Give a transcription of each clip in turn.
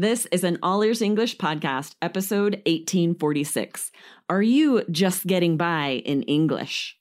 This is an All Ears English podcast, episode 1846. Are you just getting by in English?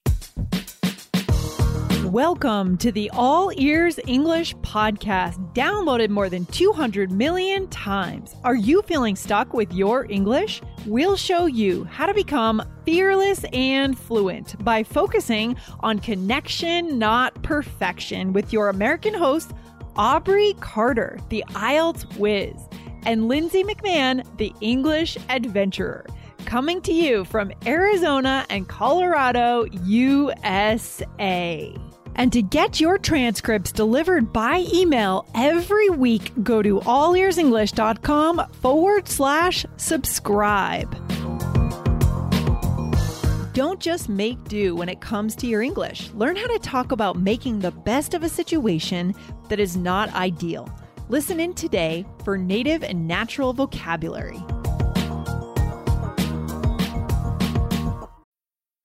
Welcome to the All Ears English podcast, downloaded more than 200 million times. Are you feeling stuck with your English? We'll show you how to become fearless and fluent by focusing on connection, not perfection, with your American host, Aubrey Carter, the IELTS whiz and Lindsay McMahon, the English adventurer, coming to you from Arizona and Colorado, USA. And to get your transcripts delivered by email every week, go to allearsenglish.com forward slash subscribe. Don't just make do when it comes to your English. Learn how to talk about making the best of a situation that is not ideal. Listen in today for native and natural vocabulary.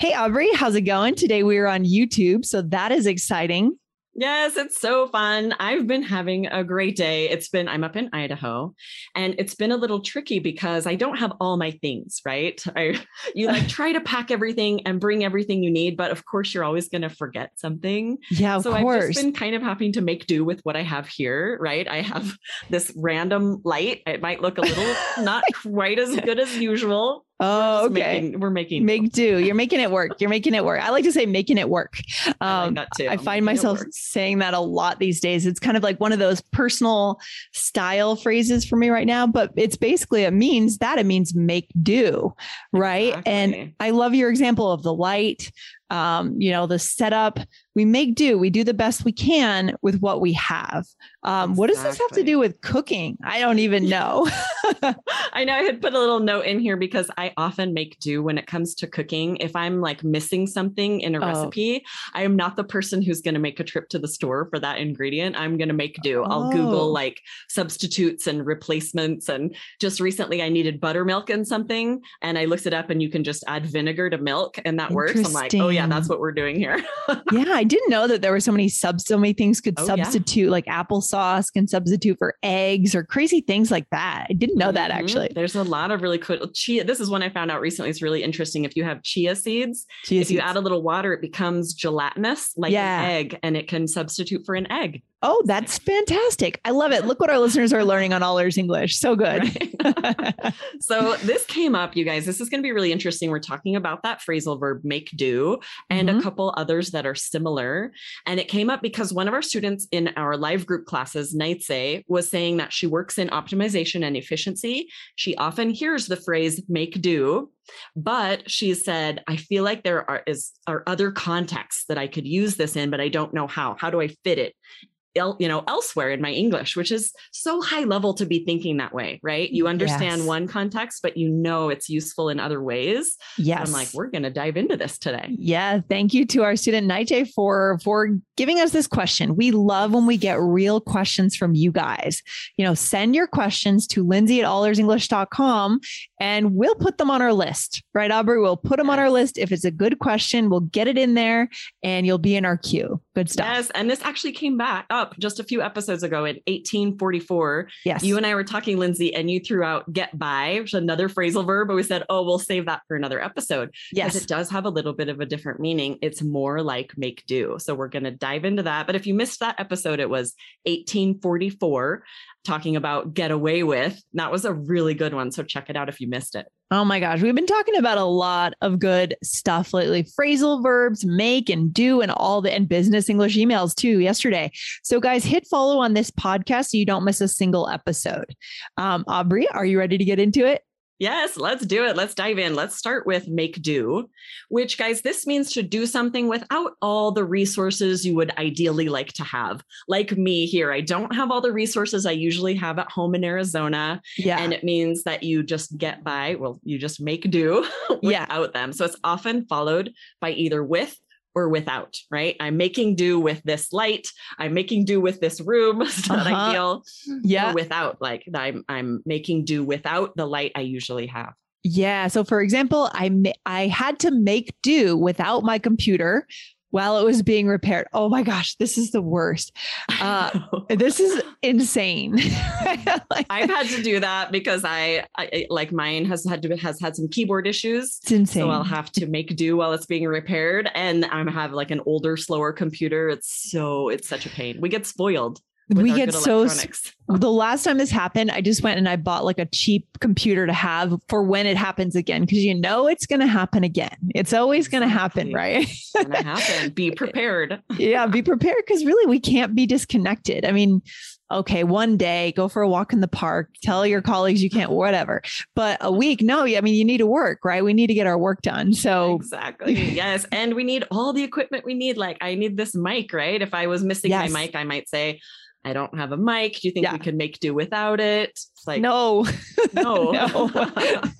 Hey, Aubrey, how's it going? Today we are on YouTube, so that is exciting. Yes, it's so fun. I've been having a great day. It's been, I'm up in Idaho and it's been a little tricky because I don't have all my things, right? I, you like try to pack everything and bring everything you need, but of course you're always going to forget something. Yeah, of so course. I've just been kind of having to make do with what I have here, right? I have this random light. It might look a little not quite as good as usual, Oh, we're okay. Making, we're making make do. You're making it work. You're making it work. I like to say making it work. Um, I, like that too. I find myself saying that a lot these days. It's kind of like one of those personal style phrases for me right now, but it's basically it means that it means make do, right? Exactly. And I love your example of the light. Um, you know, the setup, we make do, we do the best we can with what we have. Um, exactly. What does this have to do with cooking? I don't even know. I know I had put a little note in here because I often make do when it comes to cooking. If I'm like missing something in a oh. recipe, I am not the person who's going to make a trip to the store for that ingredient. I'm going to make do. Oh. I'll Google like substitutes and replacements. And just recently I needed buttermilk in something and I looked it up and you can just add vinegar to milk and that works. I'm like, oh yeah, that's what we're doing here. yeah, I didn't know that there were so many sub so many things could oh, substitute yeah. like applesauce can substitute for eggs or crazy things like that. I didn't know mm-hmm. that actually. There's a lot of really cool chia. This is one I found out recently. It's really interesting. If you have chia seeds, chia if seeds. you add a little water, it becomes gelatinous like yeah. an egg and it can substitute for an egg. Oh, that's fantastic. I love it. Look what our listeners are learning on All Ears English. So good. Right? so this came up, you guys. This is going to be really interesting. We're talking about that phrasal verb make do and mm-hmm. a couple others that are similar. And it came up because one of our students in our live group classes, Nightse, was saying that she works in optimization and efficiency. She often hears the phrase make do but she said i feel like there are is are other contexts that i could use this in but i don't know how how do i fit it you know elsewhere in my english which is so high level to be thinking that way right? You understand yes. one context but you know it's useful in other ways. Yes i'm like we're going to dive into this today. Yeah thank you to our student Nightjay for for giving us this question. We love when we get real questions from you guys. You know send your questions to lindsay at allearsenglish.com and we'll put them on our list right aubrey? We'll put them on our list. If it's a good question we'll get it in there and you'll be in our queue. Good stuff. Yes and this actually came back oh, up just a few episodes ago in 1844. Yes. You and I were talking, Lindsay, and you threw out get by, which is another phrasal verb, but we said, oh, we'll save that for another episode. Yes. It does have a little bit of a different meaning. It's more like make do. So we're going to dive into that. But if you missed that episode, it was 1844 talking about get away with. That was a really good one. So check it out if you missed it. Oh my gosh. We've been talking about a lot of good stuff lately phrasal verbs, make and do, and all the and business English emails too yesterday. So, guys, hit follow on this podcast so you don't miss a single episode. Um, Aubrey, are you ready to get into it? Yes, let's do it. Let's dive in. Let's start with make do, which, guys, this means to do something without all the resources you would ideally like to have. Like me here, I don't have all the resources I usually have at home in Arizona. Yeah. And it means that you just get by, well, you just make do Yeah. without them. So it's often followed by either with or without, right? I'm making do with this light. I'm making do with this room. Not Uh-huh. ideal. yeah. Without, like I'm I'm making do without the light I usually have. Yeah. So, for example, I I had to make do without my computer while it was being repaired. Oh my gosh, this is the worst. Uh, This is insane. Like, I've had to do that because I, I like mine has had to has had some keyboard issues. it's insane. So I'll have to make do while it's being repaired. And I'm have like an older, slower computer. It's so it's such a pain. We get spoiled. We get so the last time this happened, I just went and I bought like a cheap computer to have for when it happens again because you know it's going to happen again. It's always going to happen, right? It's gonna happen. Be prepared. yeah, be prepared because really we can't be disconnected. I mean, okay, one day go for a walk in the park, tell your colleagues you can't, whatever. But a week, no, I mean, you need to work, right? We need to get our work done. So, Exactly. Yes. And we need all the equipment we need. Like I need this mic, right? If I was missing Yes. my mic, I might say, I don't have a mic. Do you think Yeah. we could make do without it? It's like no. no. no.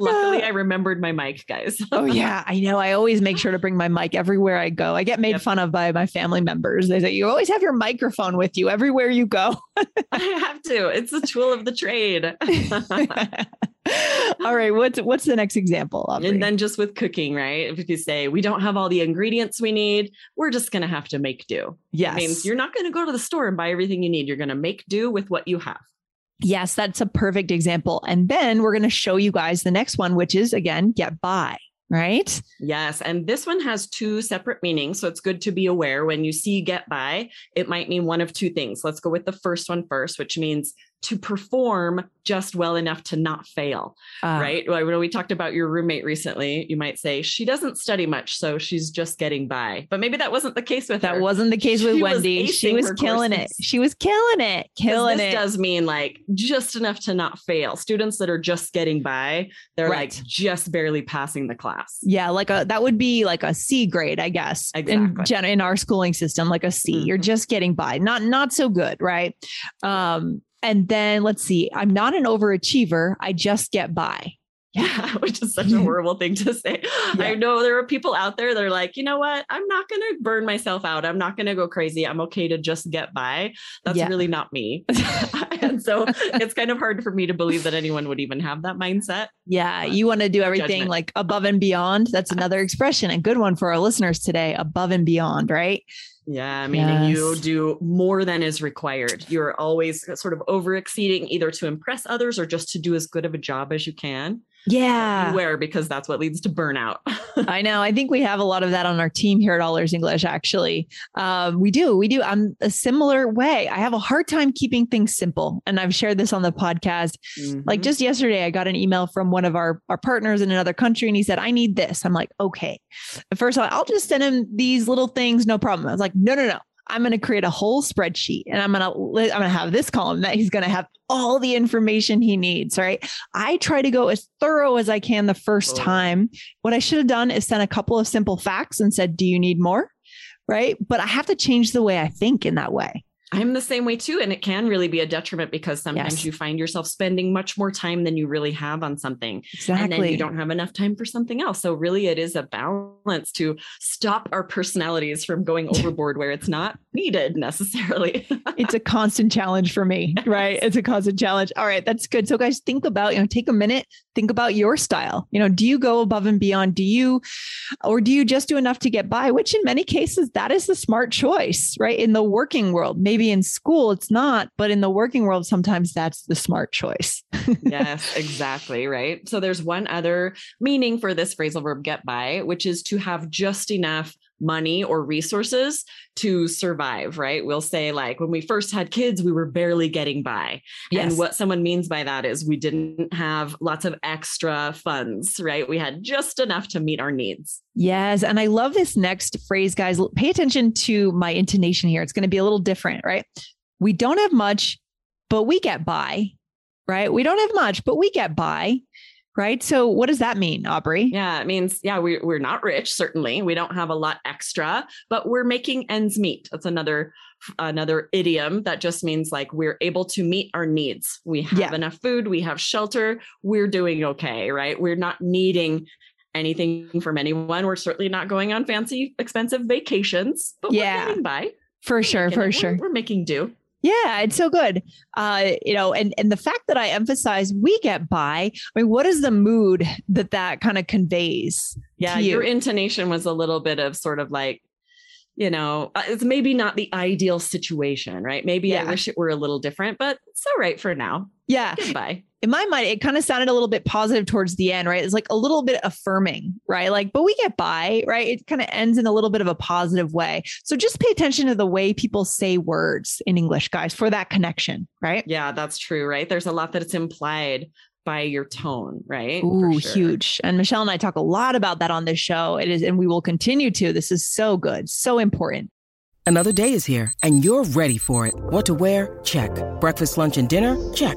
Luckily, I remembered my mic, guys. oh, yeah, I know. I always make sure to bring my mic everywhere I go. I get made Yep. fun of by my family members. They say, you always have your microphone with you everywhere you go. I have to. It's a tool of the trade. All right. What's what's the next example? Aubrey? and then just with cooking, right? If you say we don't have all the ingredients we need, we're just going to have to make do. yes. It means you're not going to go to the store and buy everything you need. You're going to make do with what you have. Yes, that's a perfect example. And then we're going to show you guys the next one, which is again, get by, right? Yes. And this one has two separate meanings. So it's good to be aware when you see get by, it might mean one of two things. Let's go with the first one first, which means to perform just well enough to not fail, Uh, right? When we talked about your roommate recently, you might say she doesn't study much, so she's just getting by. But maybe that wasn't the case with That her. wasn't the case with She was Wendy. she was killing it. She was killing it, killing this it. does mean like just enough to not fail. Students that are just getting by, they're Right. like just barely passing the class. yeah, like a that would be like a C grade, I guess. In Exactly. gen- in our schooling system, like a C. You're Mhm. just getting by. Not not so good, right? Um, and then let's see. I'm not an overachiever. I just get by. Yeah, which is such a horrible thing to say. I know there are people out there that are like, you know what? I'm not going to burn myself out. I'm not going to go crazy. I'm okay to just get by. That's Yeah. really not me. and so it's kind of hard for me to believe that anyone would even have that mindset. Yeah, you want to do everything judgment. like above and beyond. That's another expression, a good one for our listeners today. Above and beyond, right? Yeah, meaning you do more than is required. You're always sort of over exceeding either to impress others or just to do as good of a job as you can. Yeah. Beware because that's what leads to burnout. I know. I think we have a lot of that on our team here at All Ears English, actually. Um, we do. We do. I'm a similar way. I have a hard time keeping things simple. And I've shared this on the podcast. Like Mhm. just yesterday, I got an email from one of our, our partners in another country and he said, I need this. I'm like, okay. At first, I- I'll just send him these little things, no problem. I was like, no, no, no. I'm going to create a whole spreadsheet and I'm going to I'm going to have this column that he's going to have all the information he needs, right? I try to go as thorough as I can the first Oh. time. What I should have done is sent a couple of simple facts and said, "Do you need more?" Right? But I have to change the way I think in that way. I'm the same way too. And it can really be a detriment because sometimes Yes. you find yourself spending much more time than you really have on something. And then you don't have enough time for something else. So really it is a balance to stop our personalities from going overboard where it's not needed necessarily. it's a constant challenge for me, right? It's a constant challenge. All right, that's good. So guys, think about, you know, take a minute, think about your style. You know, do you go above and beyond? Do you or do you just do enough to get by? Which in many cases that is the smart choice, right? In the working world. Maybe in school it's not, but in the working world sometimes that's the smart choice. yes, exactly. Right. So there's one other meaning for this phrasal verb get by, which is to have just enough money or resources to survive, right? We'll say, like, when we first had kids, we were barely getting by. And what someone means by that is we didn't have lots of extra funds, right? We had just enough to meet our needs. Yes. And I love this next phrase, guys. Pay attention to my intonation here. It's going to be a little different, right? We don't have much, but we get by. right? We don't have much, but we get by. Right. So, what does that mean, Aubrey? Yeah, it means, yeah, we, we're not rich, certainly. We don't have a lot extra, but we're making ends meet. That's another another idiom that just means like we're able to meet our needs. We have yeah. enough food, we have shelter, we're doing okay, right? We're not needing anything from anyone. We're certainly not going on fancy, expensive vacations, but yeah. we're getting by. For sure, for sure. We're, we're making do. Yeah, it's so good. Uh, you know, and and the fact that I emphasize we get by. I mean, what is the mood that that kind of conveys? Yeah, you? your intonation was a little bit of sort of like, you know, uh, it's maybe not the ideal situation, right? Maybe yeah. I wish it were a little different, but it's all right for now. Yeah. Goodbye in my mind, it kind of sounded a little bit positive towards the end, right? It's like a little bit affirming, right? Like, but we get by, right? It kind of ends in a little bit of a positive way. So just pay attention to the way people say words in English, guys, for that connection, right? Yeah, that's true, right? There's a lot that's implied by your tone, right? Ooh, sure. huge. And Michelle and I talk a lot about that on this show. It is, and we will continue to. This is so good, so important. Another day is here, and you're ready for it. What to wear? Check. Breakfast, lunch, and dinner? Check.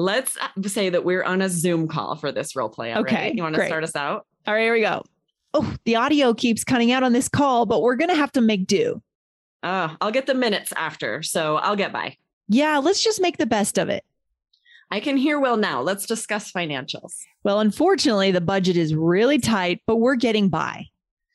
Let's uh, say that we're on a Zoom call for this role play. Okay. You want to start us out? All right, here we go. Oh, the audio keeps cutting out on this call, but we're going to have to make do. Uh, I'll get the minutes after, so I'll get by. Yeah, let's just make the best of it. I can hear well now. Let's discuss financials. Well, unfortunately, the budget is really tight, but we're getting by.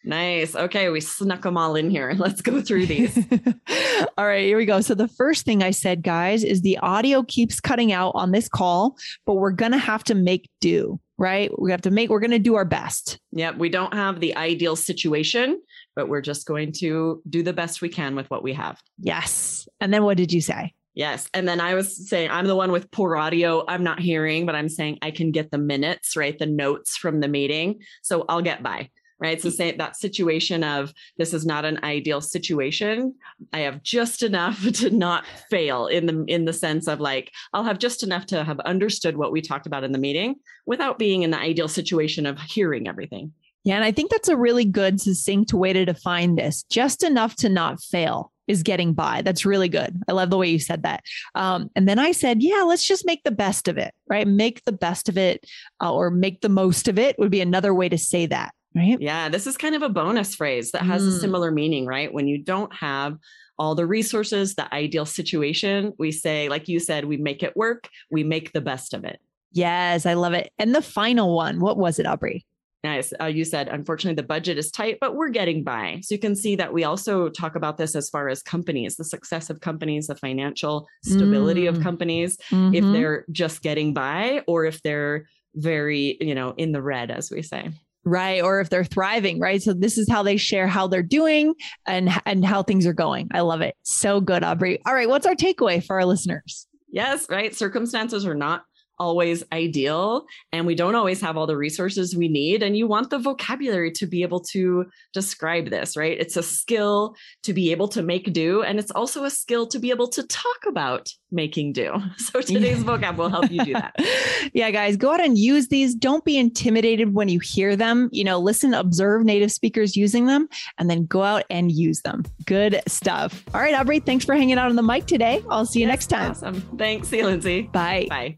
Nice. Okay, we snuck them all in here. Let's go through these. all right, here we go. So the first thing I said, guys, is the audio keeps cutting out on this call, but we're going to have to make do, right? We have to make we're going to do our best. Yep, we don't have the ideal situation, but we're just going to do the best we can with what we have. Yes. And then what did you say? Yes. And then I was saying, I'm the one with poor audio. I'm not hearing, but I'm saying I can get the minutes, right? The notes from the meeting. So I'll get by right? So say that situation of this is not an ideal situation. I have just enough to not fail in the in the sense of like I'll have just enough to have understood what we talked about in the meeting without being in the ideal situation of hearing everything. Yeah, and I think that's a really good succinct way to define this. Just enough to not fail is getting by. That's really good. I love the way you said that. Um, and then I said, yeah, let's just make the best of it, right? Make the best of it uh, or make the most of it would be another way to say that right? Yeah, this is kind of a bonus phrase that has mm. a similar meaning, right? When you don't have all the resources, the ideal situation, we say, like you said, we make it work, we make the best of it. Yes, I love it. And the final one, what was it, Aubrey? Nice. Uh, you said, unfortunately, the budget is tight, but we're getting by. So you can see that we also talk about this as far as companies, the success of companies, the financial stability mm. of companies, mm-hmm. if they're just getting by or if they're very, you know, in the red, as we say right? Or if they're thriving right? So this is how they share how they're doing and and how things are going. I love it. So good aubrey. All right what's our takeaway for our listeners? Yes right? Circumstances are not always ideal and we don't always have all the resources we need and you want the vocabulary to be able to describe this right? It's a skill to be able to make do and it's also a skill to be able to talk about making do. So today's vocab will help you do that. Yeah guys go out and use these. Don't be intimidated when you hear them. You know listen observe native speakers using them and then go out and use them. Good stuff. All right aubrey thanks for hanging out on the mic today. I'll see you yes, next time. awesome. Thanks see you lindsay. Bye. Bye